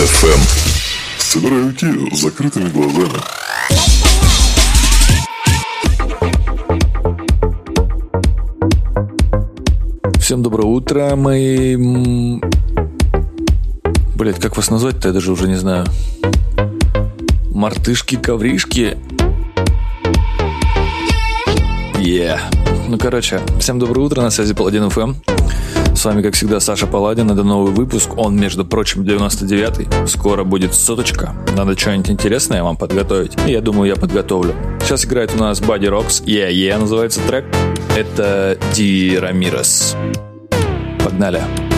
FM. Кио с закрытыми глазами. Всем доброе утро, мои... Блять, как вас назвать-то, я даже уже не знаю. Мартышки, ковришки. Yeah. Ну, короче, всем доброе утро, на связи Паладин ФМ. С вами, как всегда, Саша Паладин. Это новый выпуск. Он, между прочим, 99-й. Скоро будет соточка. Надо что-нибудь интересное вам подготовить. Я думаю, я подготовлю. Сейчас играет у нас Buddy Rocks. Yeah, yeah, называется трек. Это Ди Рамирес. Погнали. You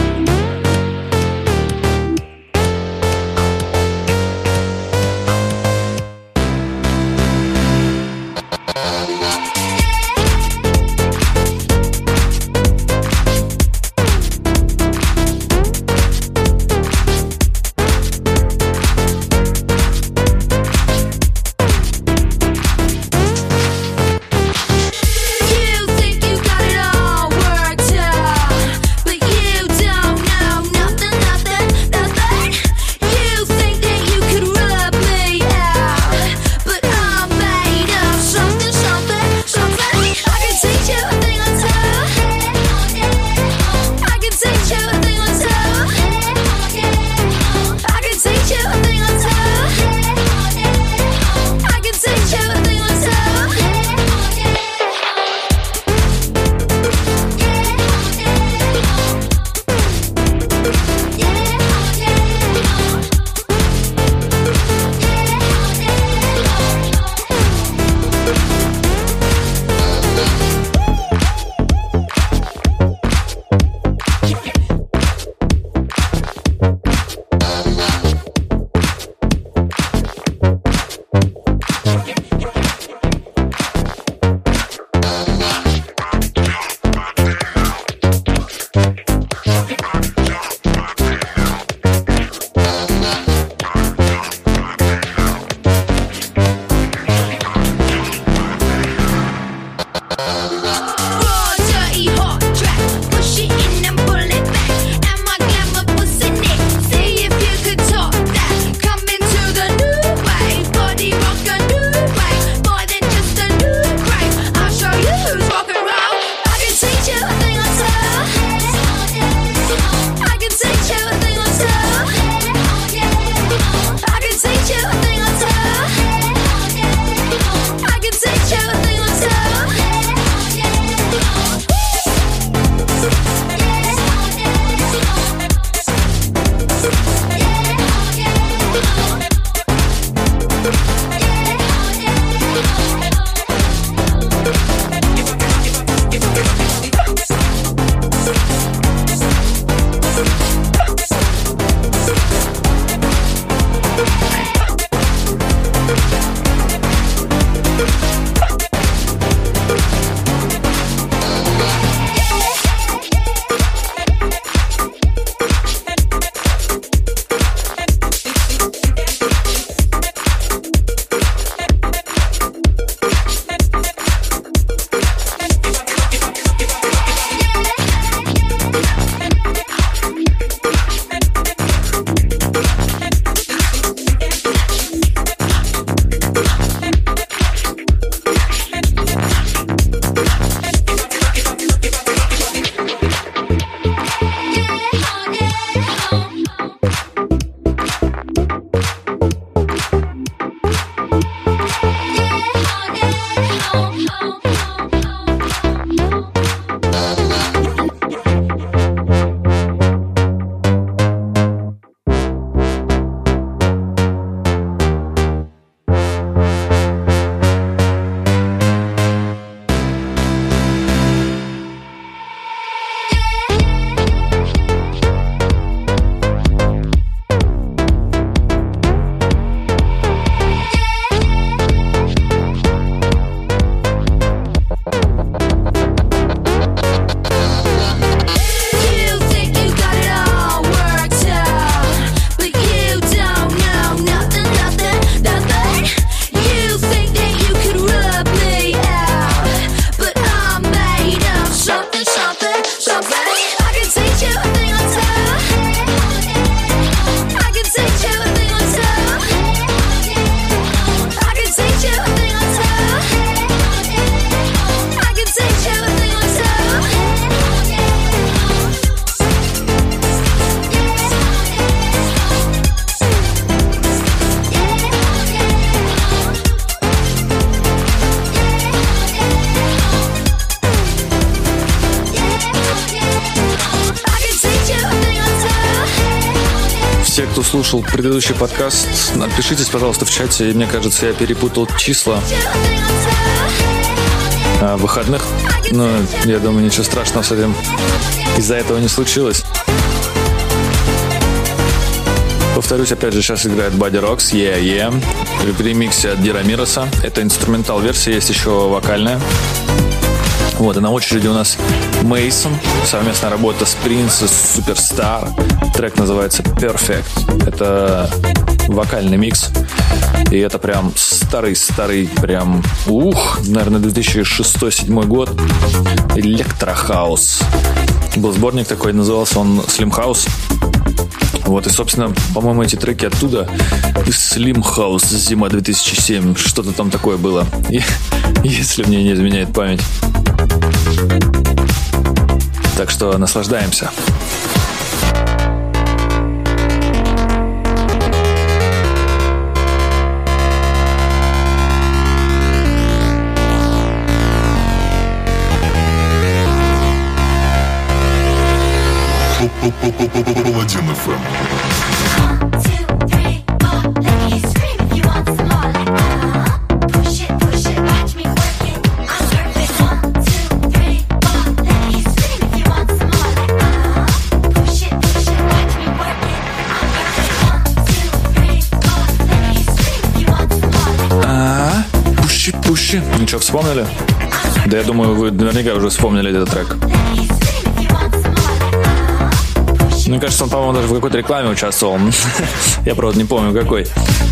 предыдущий подкаст, отпишитесь, пожалуйста, в чате. Мне кажется, я перепутал числа а, выходных. Но я думаю, ничего страшного с этим из-за этого не случилось. Повторюсь, опять же, сейчас играет Buddy Rocks, Yeah Yeah, в ремиксе от Дира Мироса. Это инструментал версия, есть еще вокальная. Вот, и на очереди у нас Мейсон, совместная работа с Принц, Superstar. Трек называется Perfect. Это вокальный микс. И это прям старый-старый, прям, ух, наверное, 2006-2007 год. Электрохаус. Был сборник такой, назывался он Slim House. Вот, и, собственно, по-моему, эти треки оттуда. Slim House, зима 2007, что-то там такое было. Если мне не изменяет память. Так что наслаждаемся. Паладин ФМ. Ничего, вспомнили? Да я думаю, вы наверняка уже вспомнили этот трек. Мне кажется, он, по-моему, даже в какой-то рекламе участвовал. Я, правда, не помню, какой.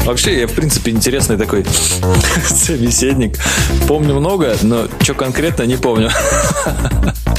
Вообще, я, в принципе, интересный такой собеседник. Помню много, но что конкретно, не помню.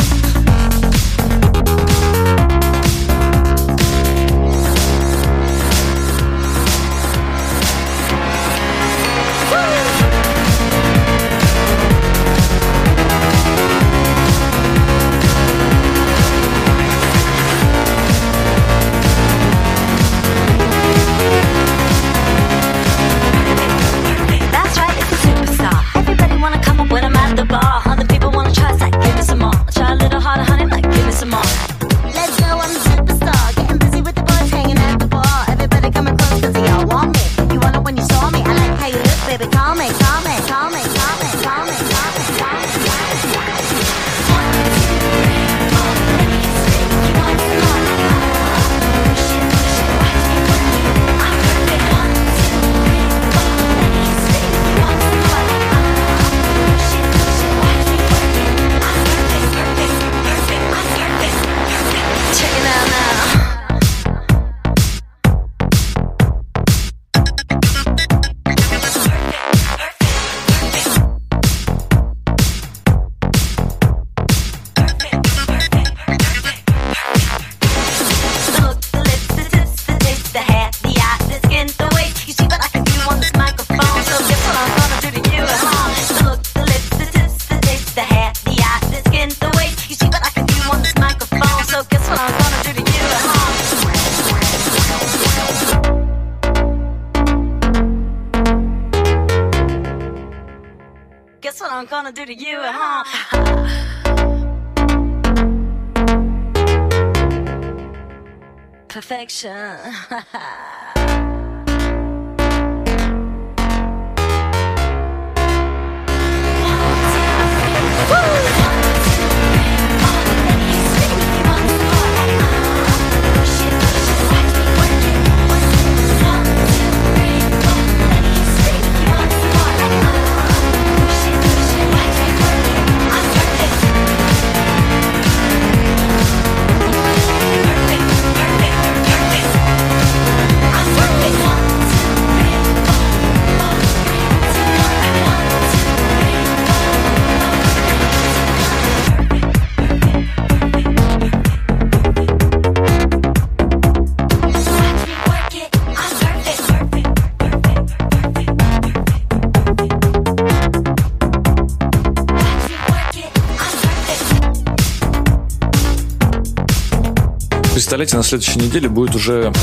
Представляете, на следующей неделе будет уже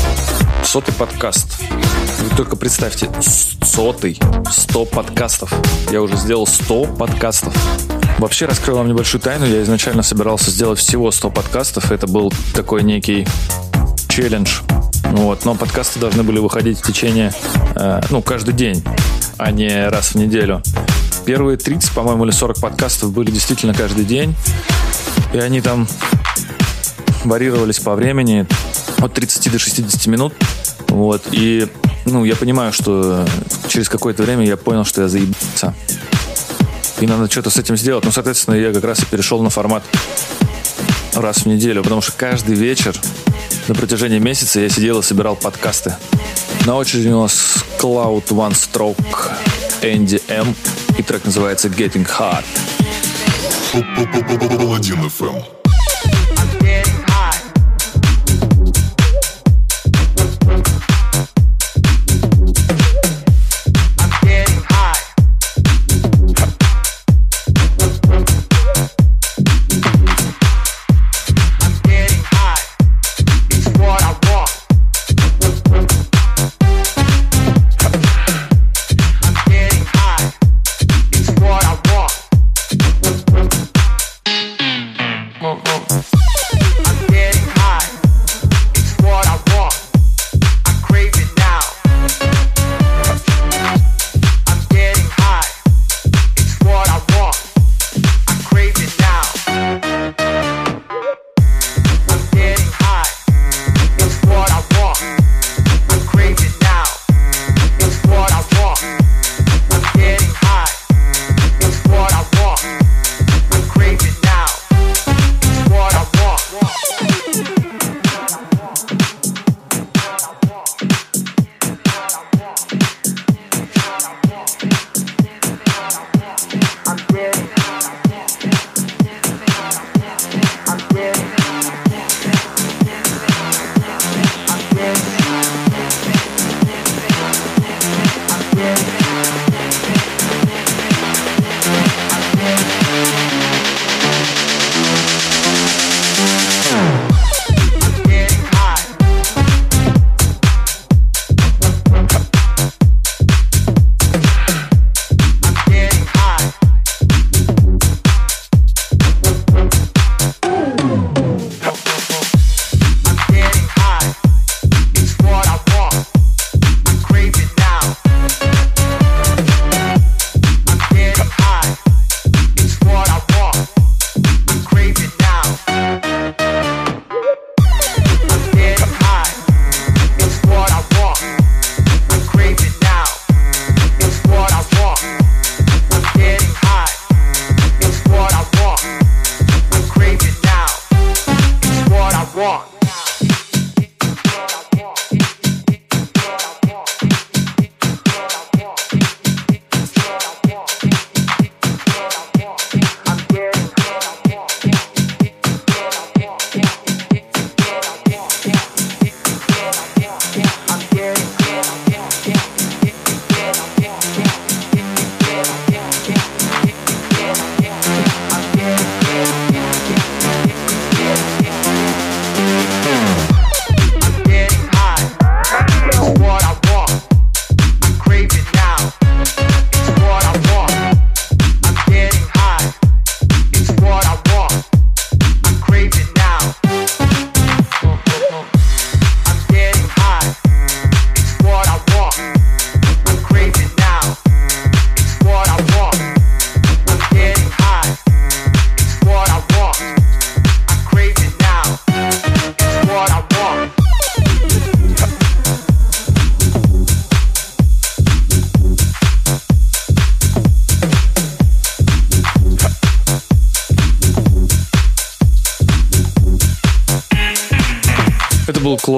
сотый подкаст. Вы только представьте, сотый, сто подкастов. Я уже сделал 100 подкастов. Вообще, раскрыл вам небольшую тайну. Я изначально собирался сделать всего 100 подкастов. Это был такой некий челлендж. Вот, но подкасты должны были выходить в течение, э, ну, каждый день, а не раз в неделю. Первые 30, по-моему, или 40 подкастов были действительно каждый день. И они там варьировались по времени от 30 до 60 минут. Вот. И ну, я понимаю, что через какое-то время я понял, что я заебался. И надо что-то с этим сделать. Ну, соответственно, я как раз и перешел на формат раз в неделю, потому что каждый вечер на протяжении месяца я сидел и собирал подкасты. На очереди у нас Cloud One Stroke, Andy M, и трек называется Getting Hard. Паладин FM.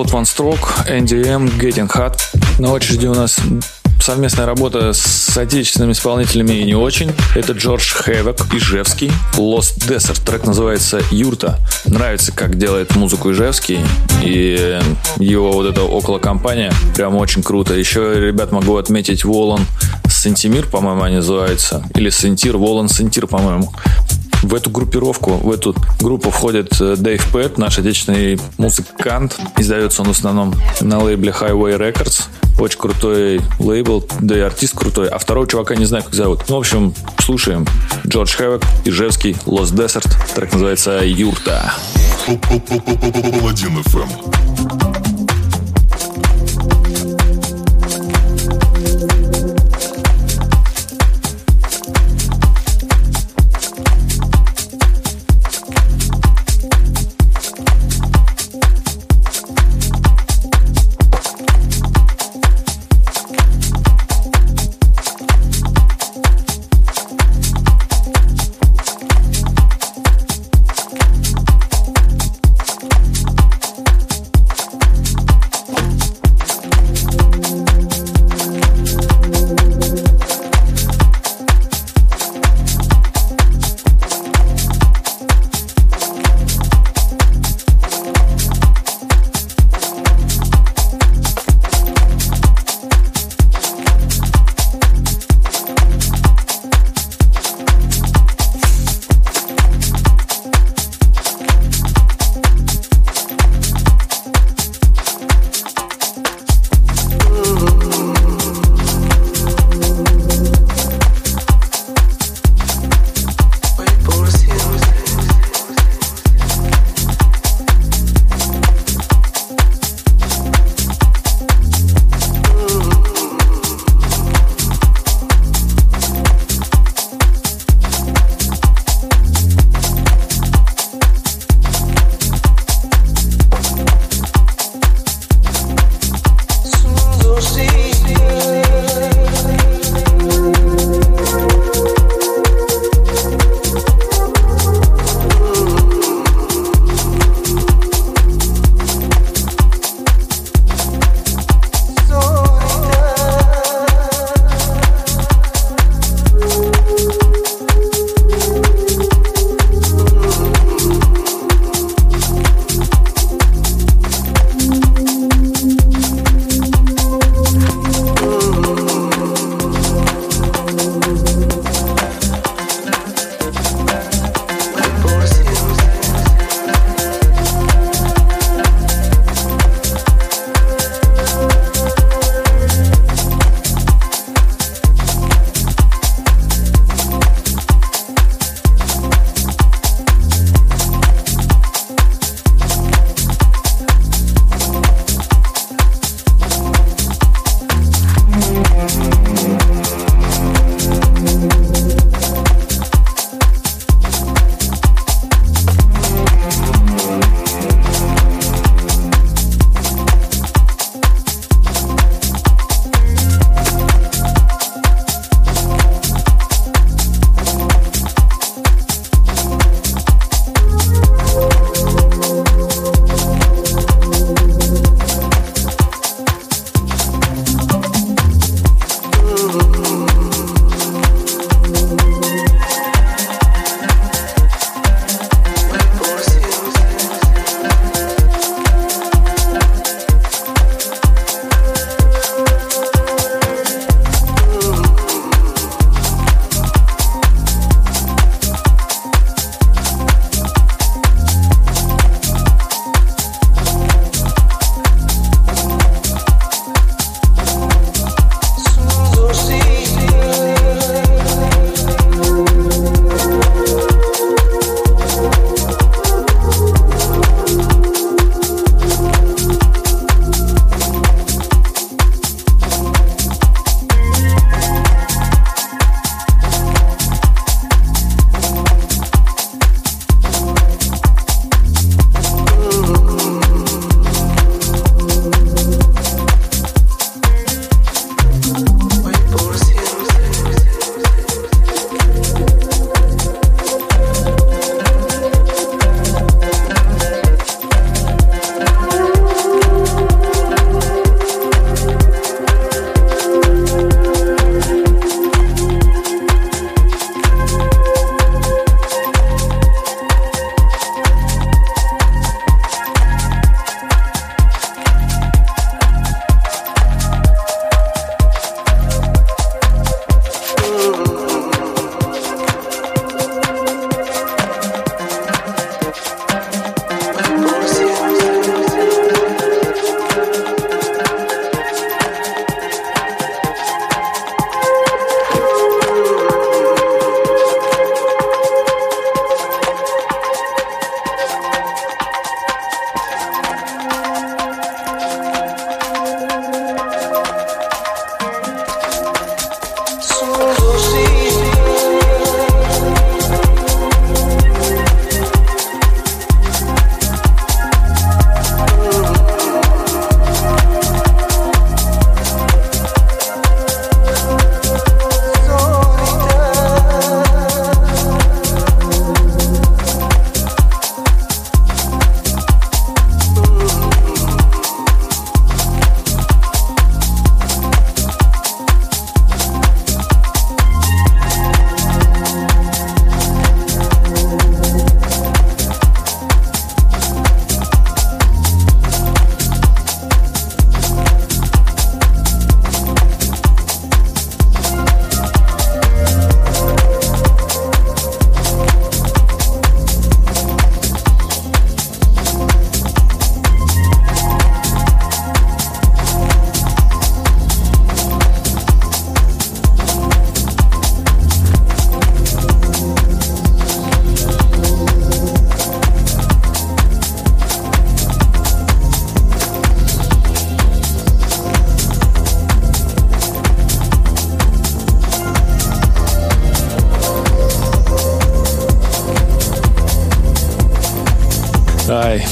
Claude One Stroke, NDM, Getting Hot. На очереди у нас совместная работа с отечественными исполнителями и не очень. Это Джордж Хэвок, Ижевский, Lost Desert. Трек называется «Юрта». Нравится, как делает музыку Ижевский. И его вот эта около компания прям очень круто. Еще, ребят, могу отметить Волан Сантимир, по-моему, они называются. Или Сентир, Волан Сентир, по-моему. В эту группировку, в эту группу входит э, Дэйв Пэт, наш отечественный музыкант. Издается он в основном на лейбле Highway Records. Очень крутой лейбл, да и артист крутой. А второго чувака не знаю, как зовут. Ну, в общем, слушаем. Джордж Хэвок, Ижевский, Lost Desert. Трек называется «Юрта». Паладин FM.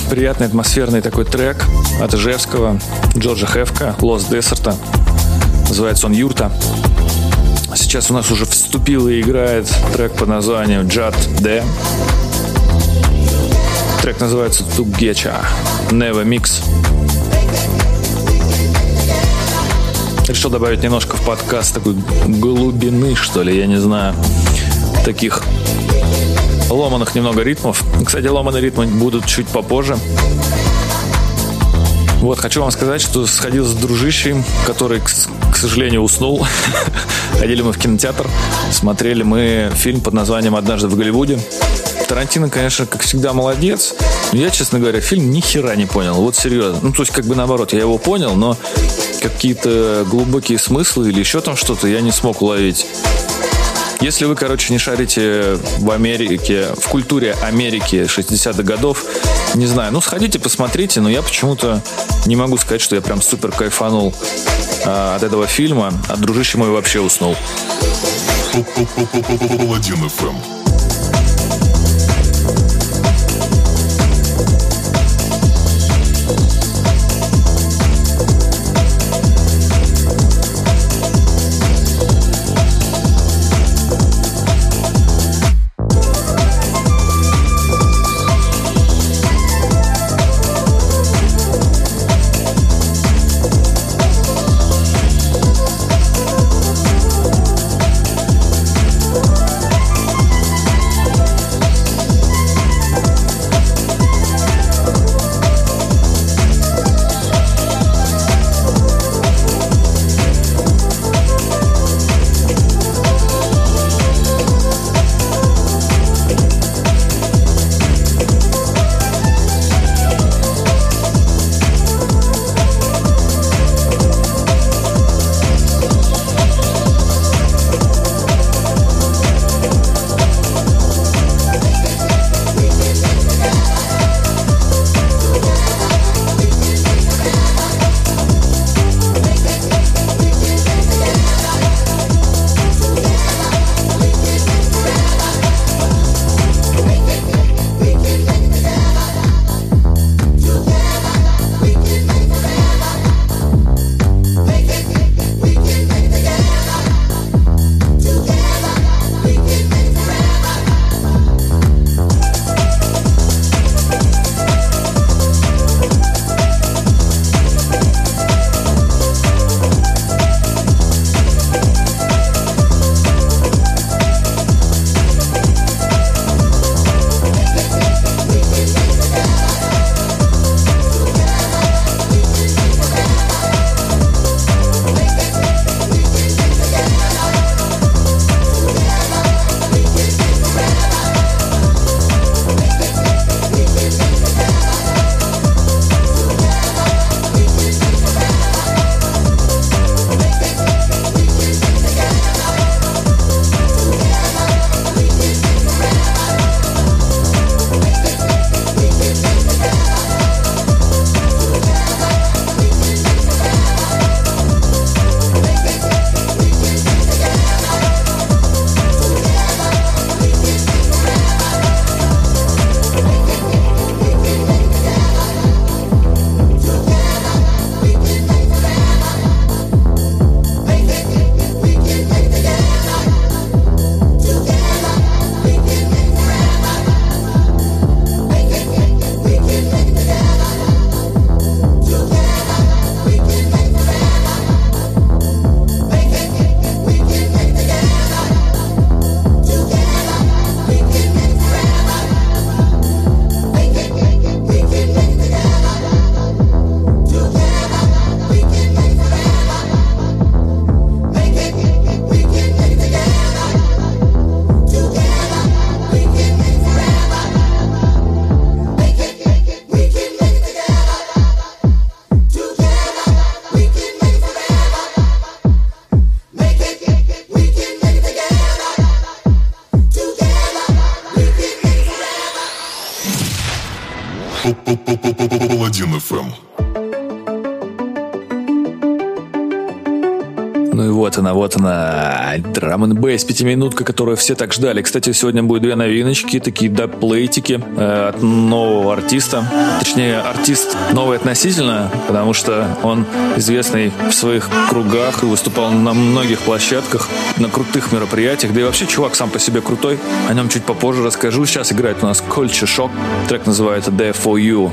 Приятный атмосферный такой трек от Ижевского, Джорджа Хевка, Лос Десерта. Называется он «Юрта». Сейчас у нас уже вступил и играет трек под названием «Джад Д». Трек называется «Тугеча». Never Mix. Решил добавить немножко в подкаст такой глубины, что ли, я не знаю. Таких ломаных немного ритмов. Кстати, ломаные ритмы будут чуть попозже. Вот, хочу вам сказать, что сходил с дружищем, который, к, к сожалению, уснул. Ходили мы в кинотеатр, смотрели мы фильм под названием «Однажды в Голливуде». Тарантино, конечно, как всегда, молодец. Но я, честно говоря, фильм ни хера не понял. Вот серьезно. Ну, то есть, как бы наоборот, я его понял, но какие-то глубокие смыслы или еще там что-то я не смог уловить. Если вы, короче, не шарите в Америке, в культуре Америки 60-х годов, не знаю, ну сходите, посмотрите, но я почему-то не могу сказать, что я прям супер кайфанул а, от этого фильма, а дружище мой вообще уснул. Паладин FM. Вот она, драм н бейс, пятиминутка, которую все так ждали. Кстати, сегодня будет две новиночки, такие даплейтики э, от нового артиста. Точнее, артист новый относительно, потому что он известный в своих кругах и выступал на многих площадках, на крутых мероприятиях. Да и вообще чувак сам по себе крутой. О нем чуть попозже расскажу. Сейчас играет у нас Shock. Трек называется There For You.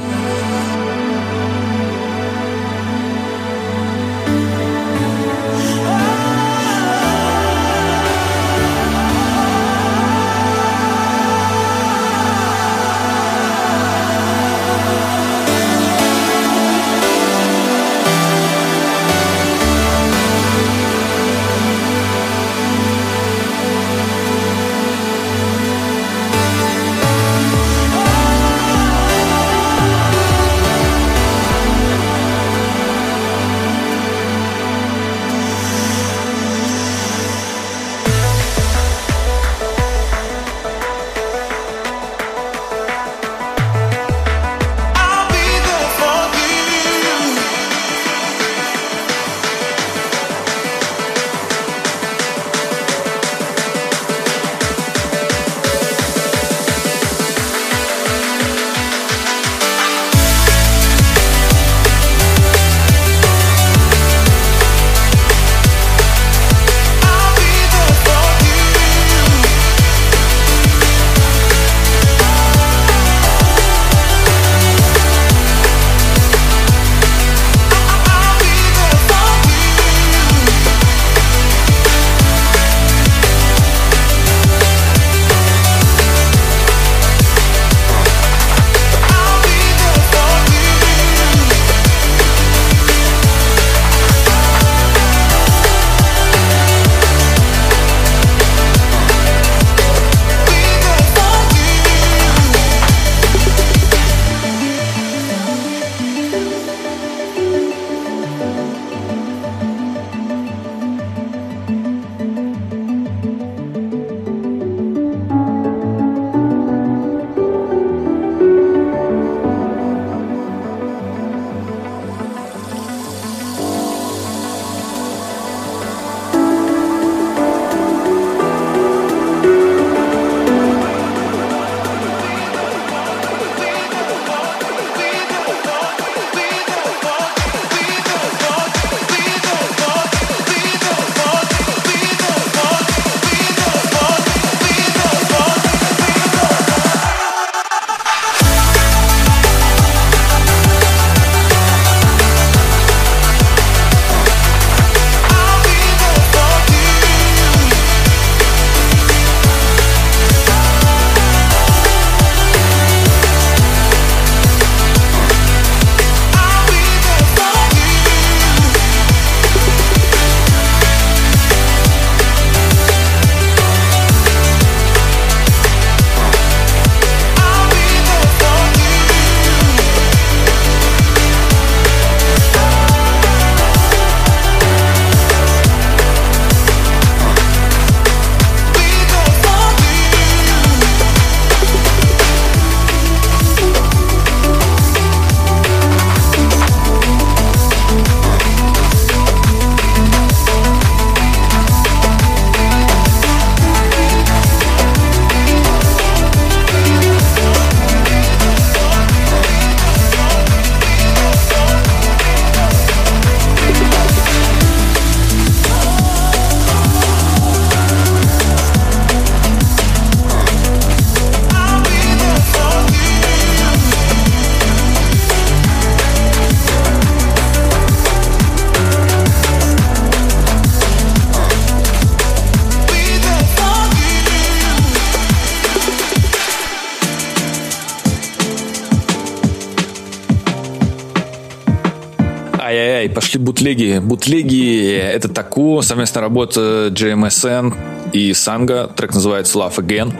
Бутлеги. Бутлеги — это Таку, совместная работа JMSN и Санга. Трек называется Love Again.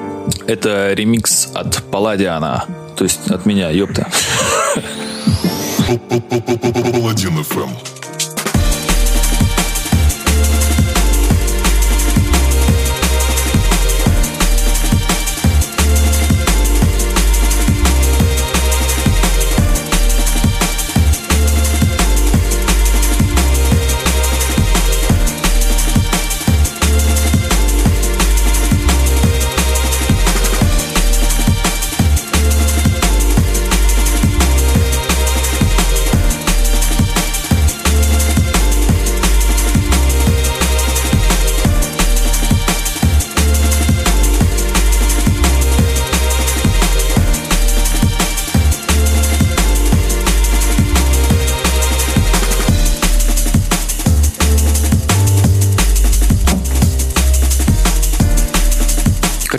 Это ремикс от Палладиана. То есть от меня, ёпта. Паладин ФМ.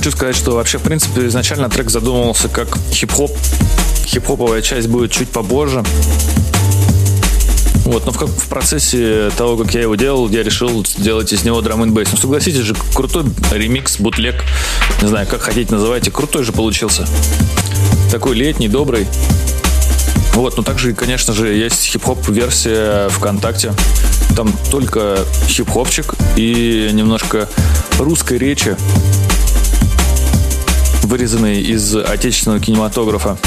Хочу сказать, что вообще, в принципе, изначально трек задумывался как хип-хоп. Хип-хоповая часть будет чуть побольше. Вот, но в, в процессе того, как я его делал, я решил сделать из него драм н бейс. Ну, согласитесь же, крутой ремикс, бутлег, не знаю, как хотите называйте, крутой же получился. Такой летний, добрый. Вот, но также, конечно же, есть хип-хоп версия ВКонтакте. Там только хип-хопчик и немножко русской речи, вырезанной из отечественного кинематографа.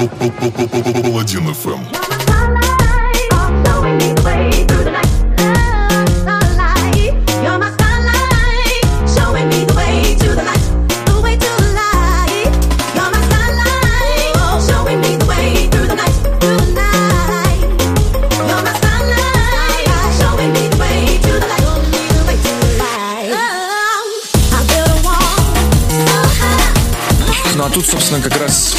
Паладин FM. Ну а тут, собственно, как раз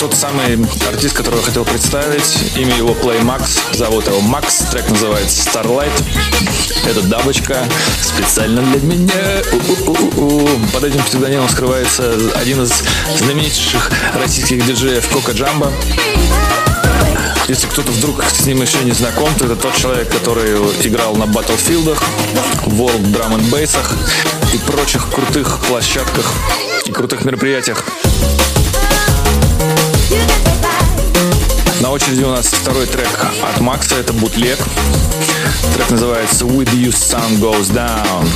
тот самый артист, которого я хотел представить. Имя его Play Max. Зовут его Макс. Трек называется Starlight. Это дабочка специально для меня. У-у-у-у. Под этим псевдонимом скрывается один из знаменитейших российских диджеев Кока Джамба. Если кто-то вдруг с ним еще не знаком, то это тот человек, который играл на батлфилдах, World Drum and Bass и прочих крутых площадках и крутых мероприятиях. На очереди у нас второй трек от Макса, это бутлег. Трек называется With You Sun Goes Down.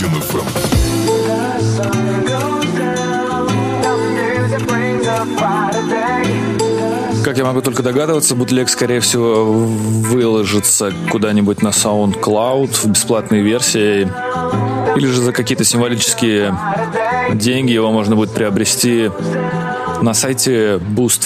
Паладин ФМ. Как я могу только догадываться, бутлег, скорее всего, выложится куда-нибудь на SoundCloud в бесплатной версии. Или же за какие-то символические деньги его можно будет приобрести на сайте Boost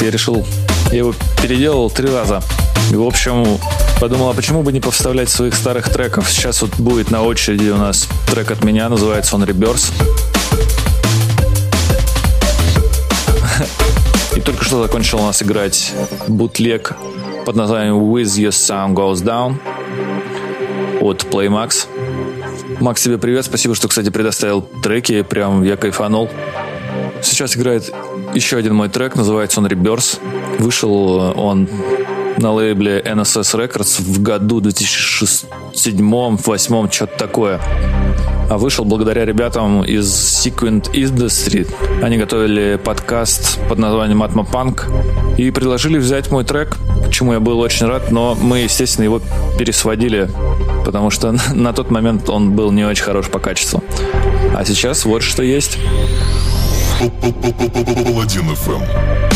я решил, я его переделал три раза. И, в общем, подумал, а почему бы не повставлять своих старых треков? Сейчас вот будет на очереди у нас трек от меня, называется он Rebirth. И только что закончил у нас играть бутлег под названием With Your Sound Goes Down от Playmax. Макс, тебе привет. Спасибо, что, кстати, предоставил треки. Прям я кайфанул. Сейчас играет еще один мой трек, называется он Rebirth. Вышел он на лейбле NSS Records в году 2007-2008, что-то такое. А вышел благодаря ребятам из Sequent Industry. Они готовили подкаст под названием Atma Punk и предложили взять мой трек, к чему я был очень рад, но мы, естественно, его пересводили, потому что на тот момент он был не очень хорош по качеству. А сейчас вот что есть. Паладин ФМ.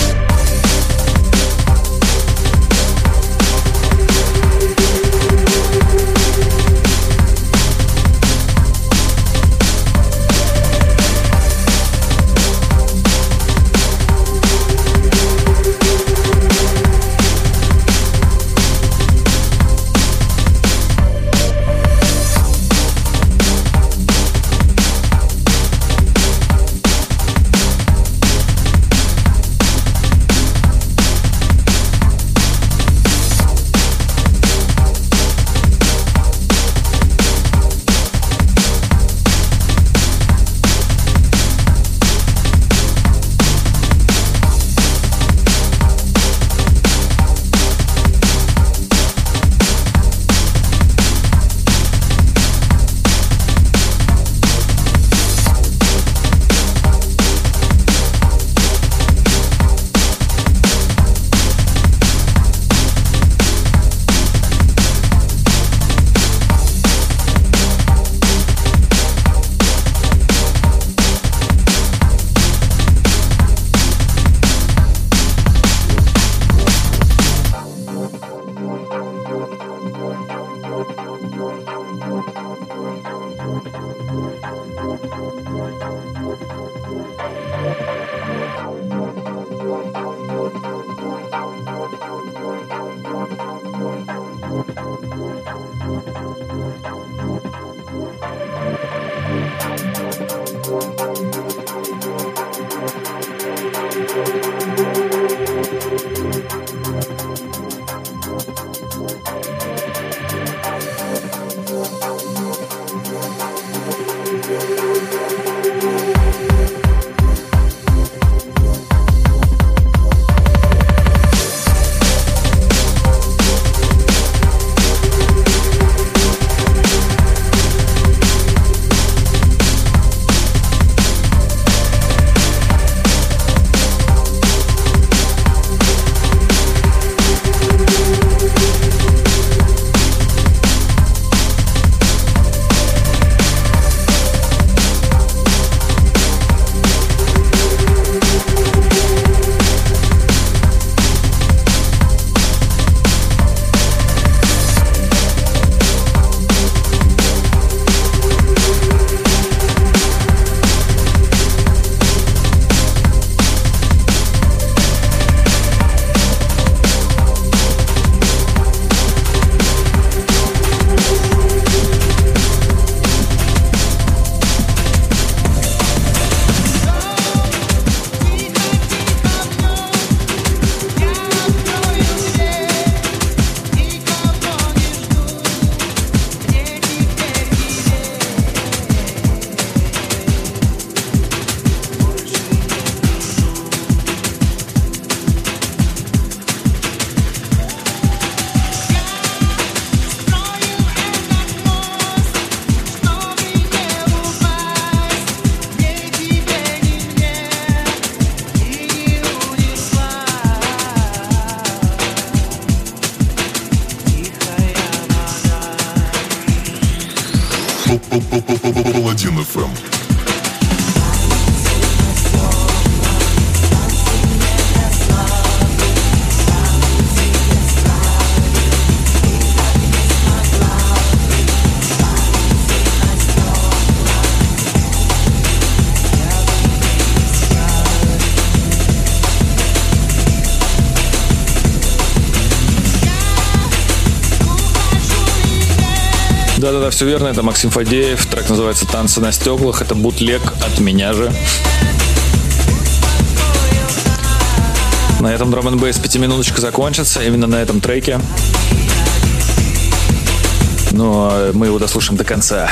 все верно, это Максим Фадеев. Трек называется «Танцы на стеклах». Это бутлег от меня же. На этом драм н бейс пятиминуточка закончится, именно на этом треке. Но мы его дослушаем до конца.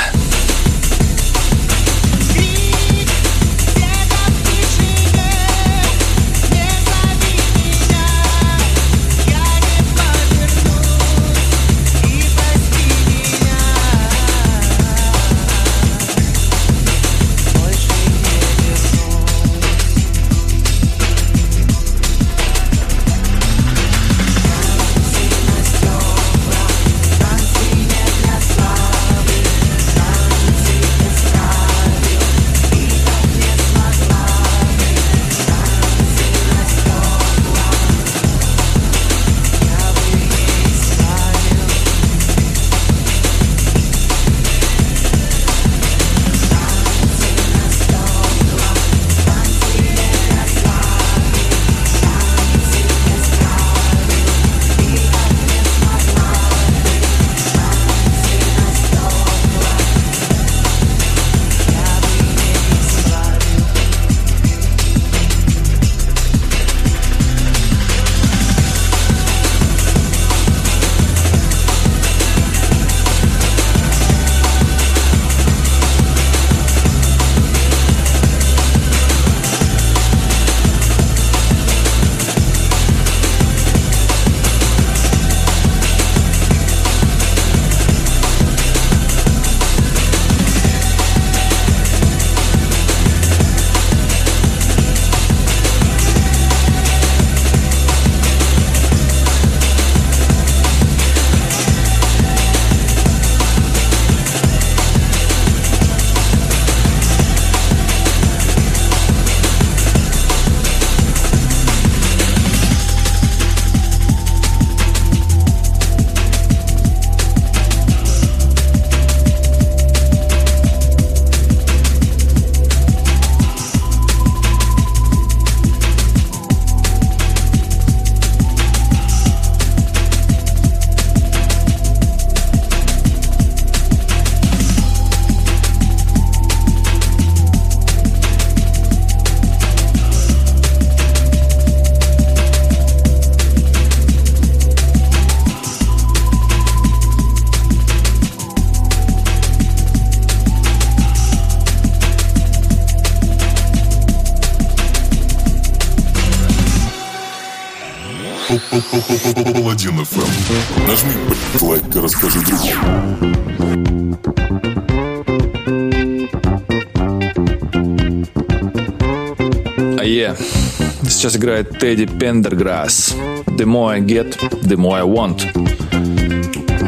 сейчас играет Тедди Пендерграсс. The more I get, the more I want.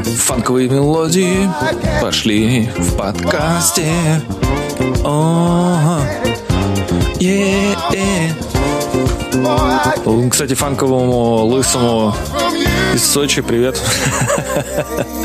Фанковые мелодии пошли в подкасте. О, -о, Кстати, фанковому лысому из Сочи привет.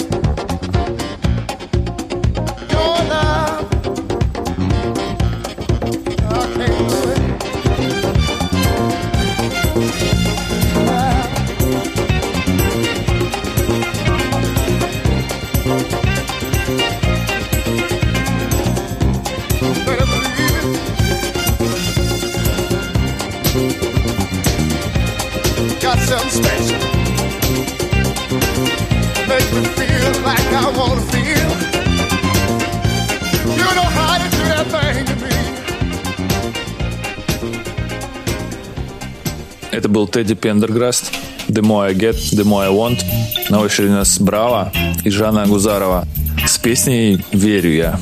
был Тедди Пендерграст. The More I Get, The More I Want. На очереди нас Браво и Жанна Гузарова. С песней «Верю я».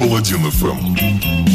Паладин ФМ.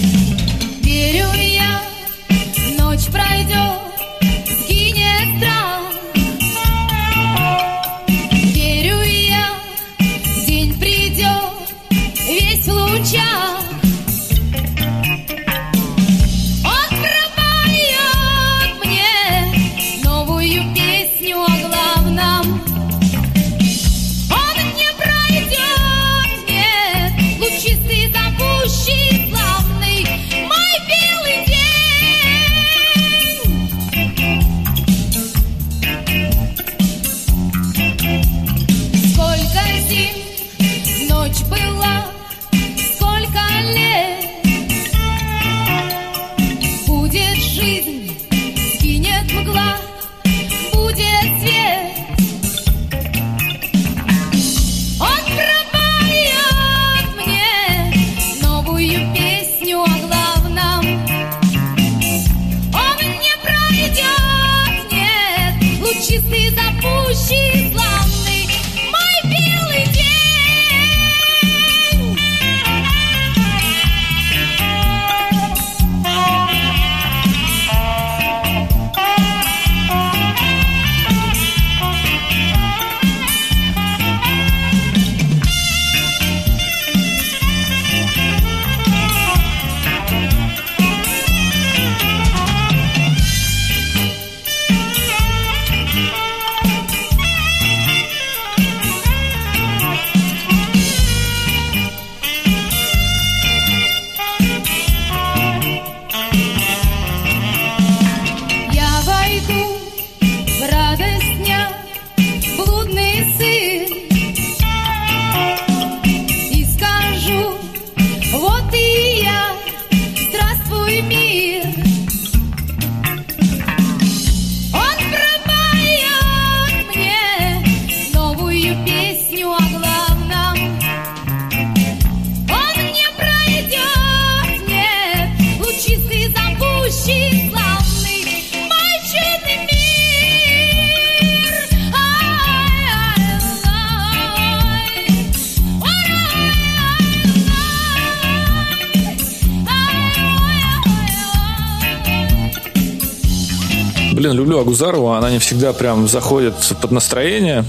Не всегда прям заходит под настроение.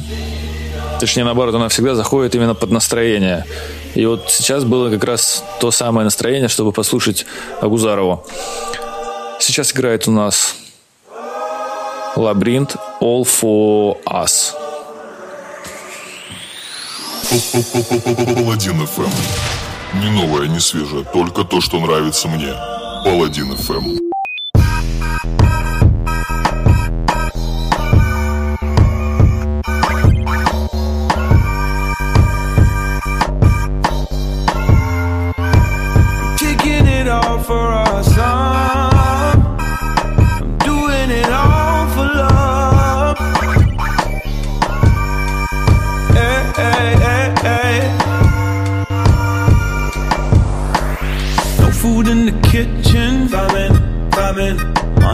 Точнее, наоборот, она всегда заходит именно под настроение. И вот сейчас было как раз то самое настроение, чтобы послушать Агузарову. Сейчас играет у нас Лабиринт All for Us. Паладин ФМ. Не новое, не свежее, только то, что нравится мне. Паладин ФМ.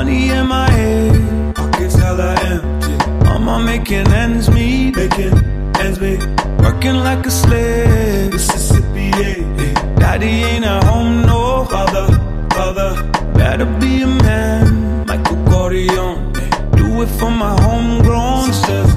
Money in my head. Pockets hella empty. Mama making ends meet. Making ends meet. Working like a slave. Mississippi, yeah, yeah. Daddy ain't at home, no father, father. Better be a man, Michael Corleone. Do it for my homegrown sisters,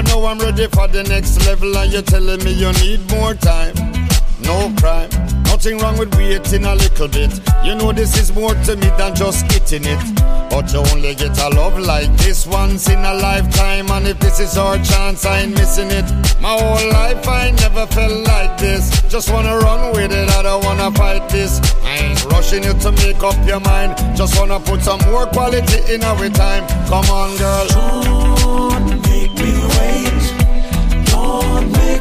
But now I'm ready for the next level, and you're telling me you need more time. No crime, nothing wrong with waiting a little bit. You know this is more to me than just getting it. But you only get a love like this once in a lifetime, and if this is our chance, I ain't missing it. My whole life I never felt like this. Just wanna run with it, I don't wanna fight this. I ain't rushing you to make up your mind. Just wanna put some more quality in our time. Come on, girl.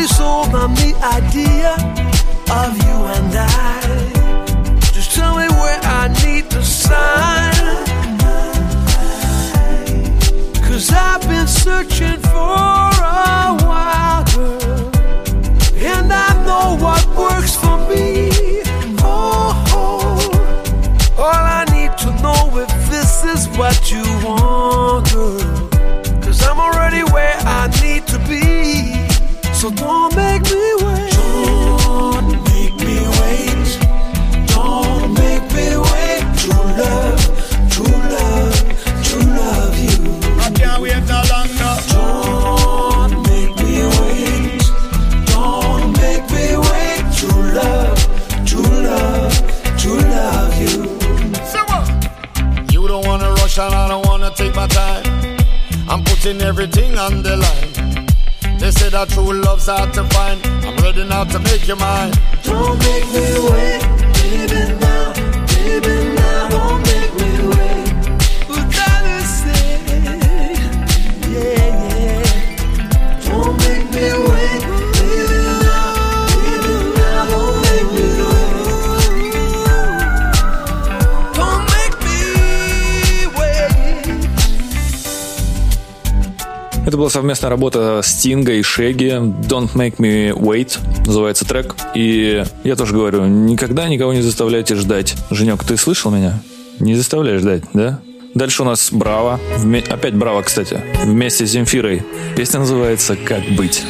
I'm already sold on the idea of you and I. Just tell me where I need to sign. Cause I've been searching for a while, girl. And I know what works for me. Oh, oh. all I need to know if this is what you want, girl. Cause I'm already where I need to be. So don't make me wait. Don't make me wait. Don't make me wait. True love, true love, true love you. I can't wait no longer. Don't make me wait. Don't make me wait. True love, true love, true love you. So what? You don't wanna rush and I don't wanna take my time. I'm putting everything on the line. They say that true love's hard to find. I'm ready now to make you mine. Don't make me wait, baby была совместная работа Стинга и Шеги. Don't Make Me Wait называется трек. И я тоже говорю, никогда никого не заставляйте ждать. Женек, ты слышал меня? Не заставляй ждать, да? Дальше у нас Браво. Вме- Опять Браво, кстати. Вместе с Земфирой. Песня называется «Как быть».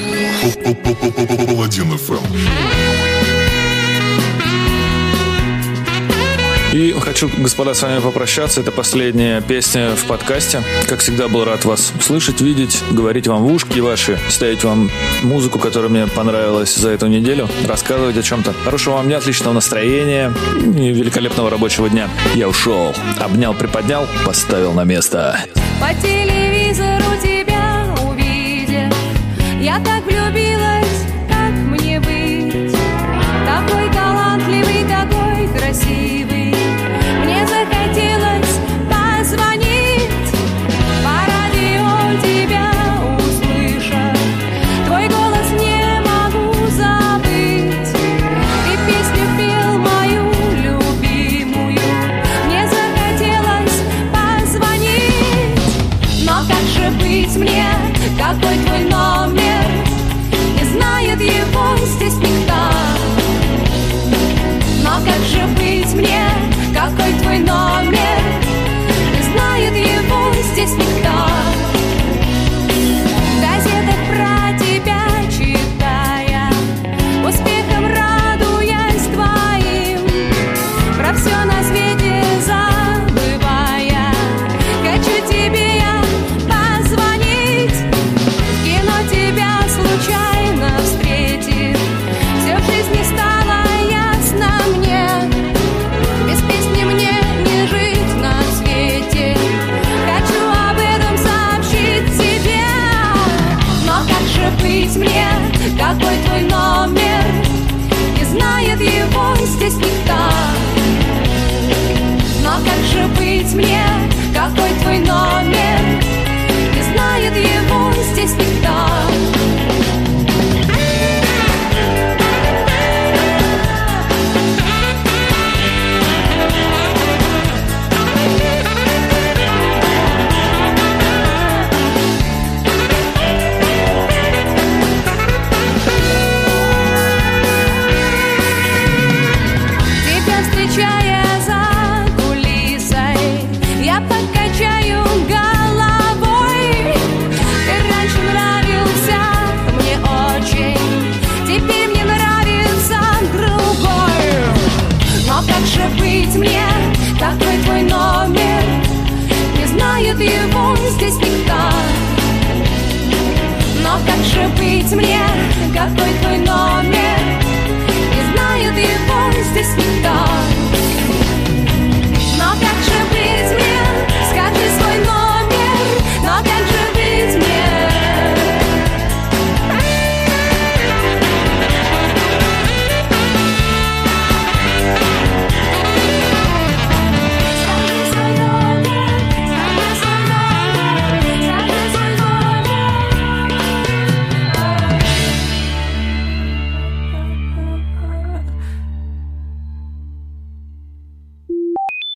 И хочу, господа, с вами попрощаться. Это последняя песня в подкасте. Как всегда, был рад вас слышать, видеть, говорить вам в ушки ваши, ставить вам музыку, которая мне понравилась за эту неделю, рассказывать о чем-то. Хорошего вам дня, отличного настроения и великолепного рабочего дня. Я ушел. Обнял, приподнял, поставил на место. По телевизору тебя увидев Я так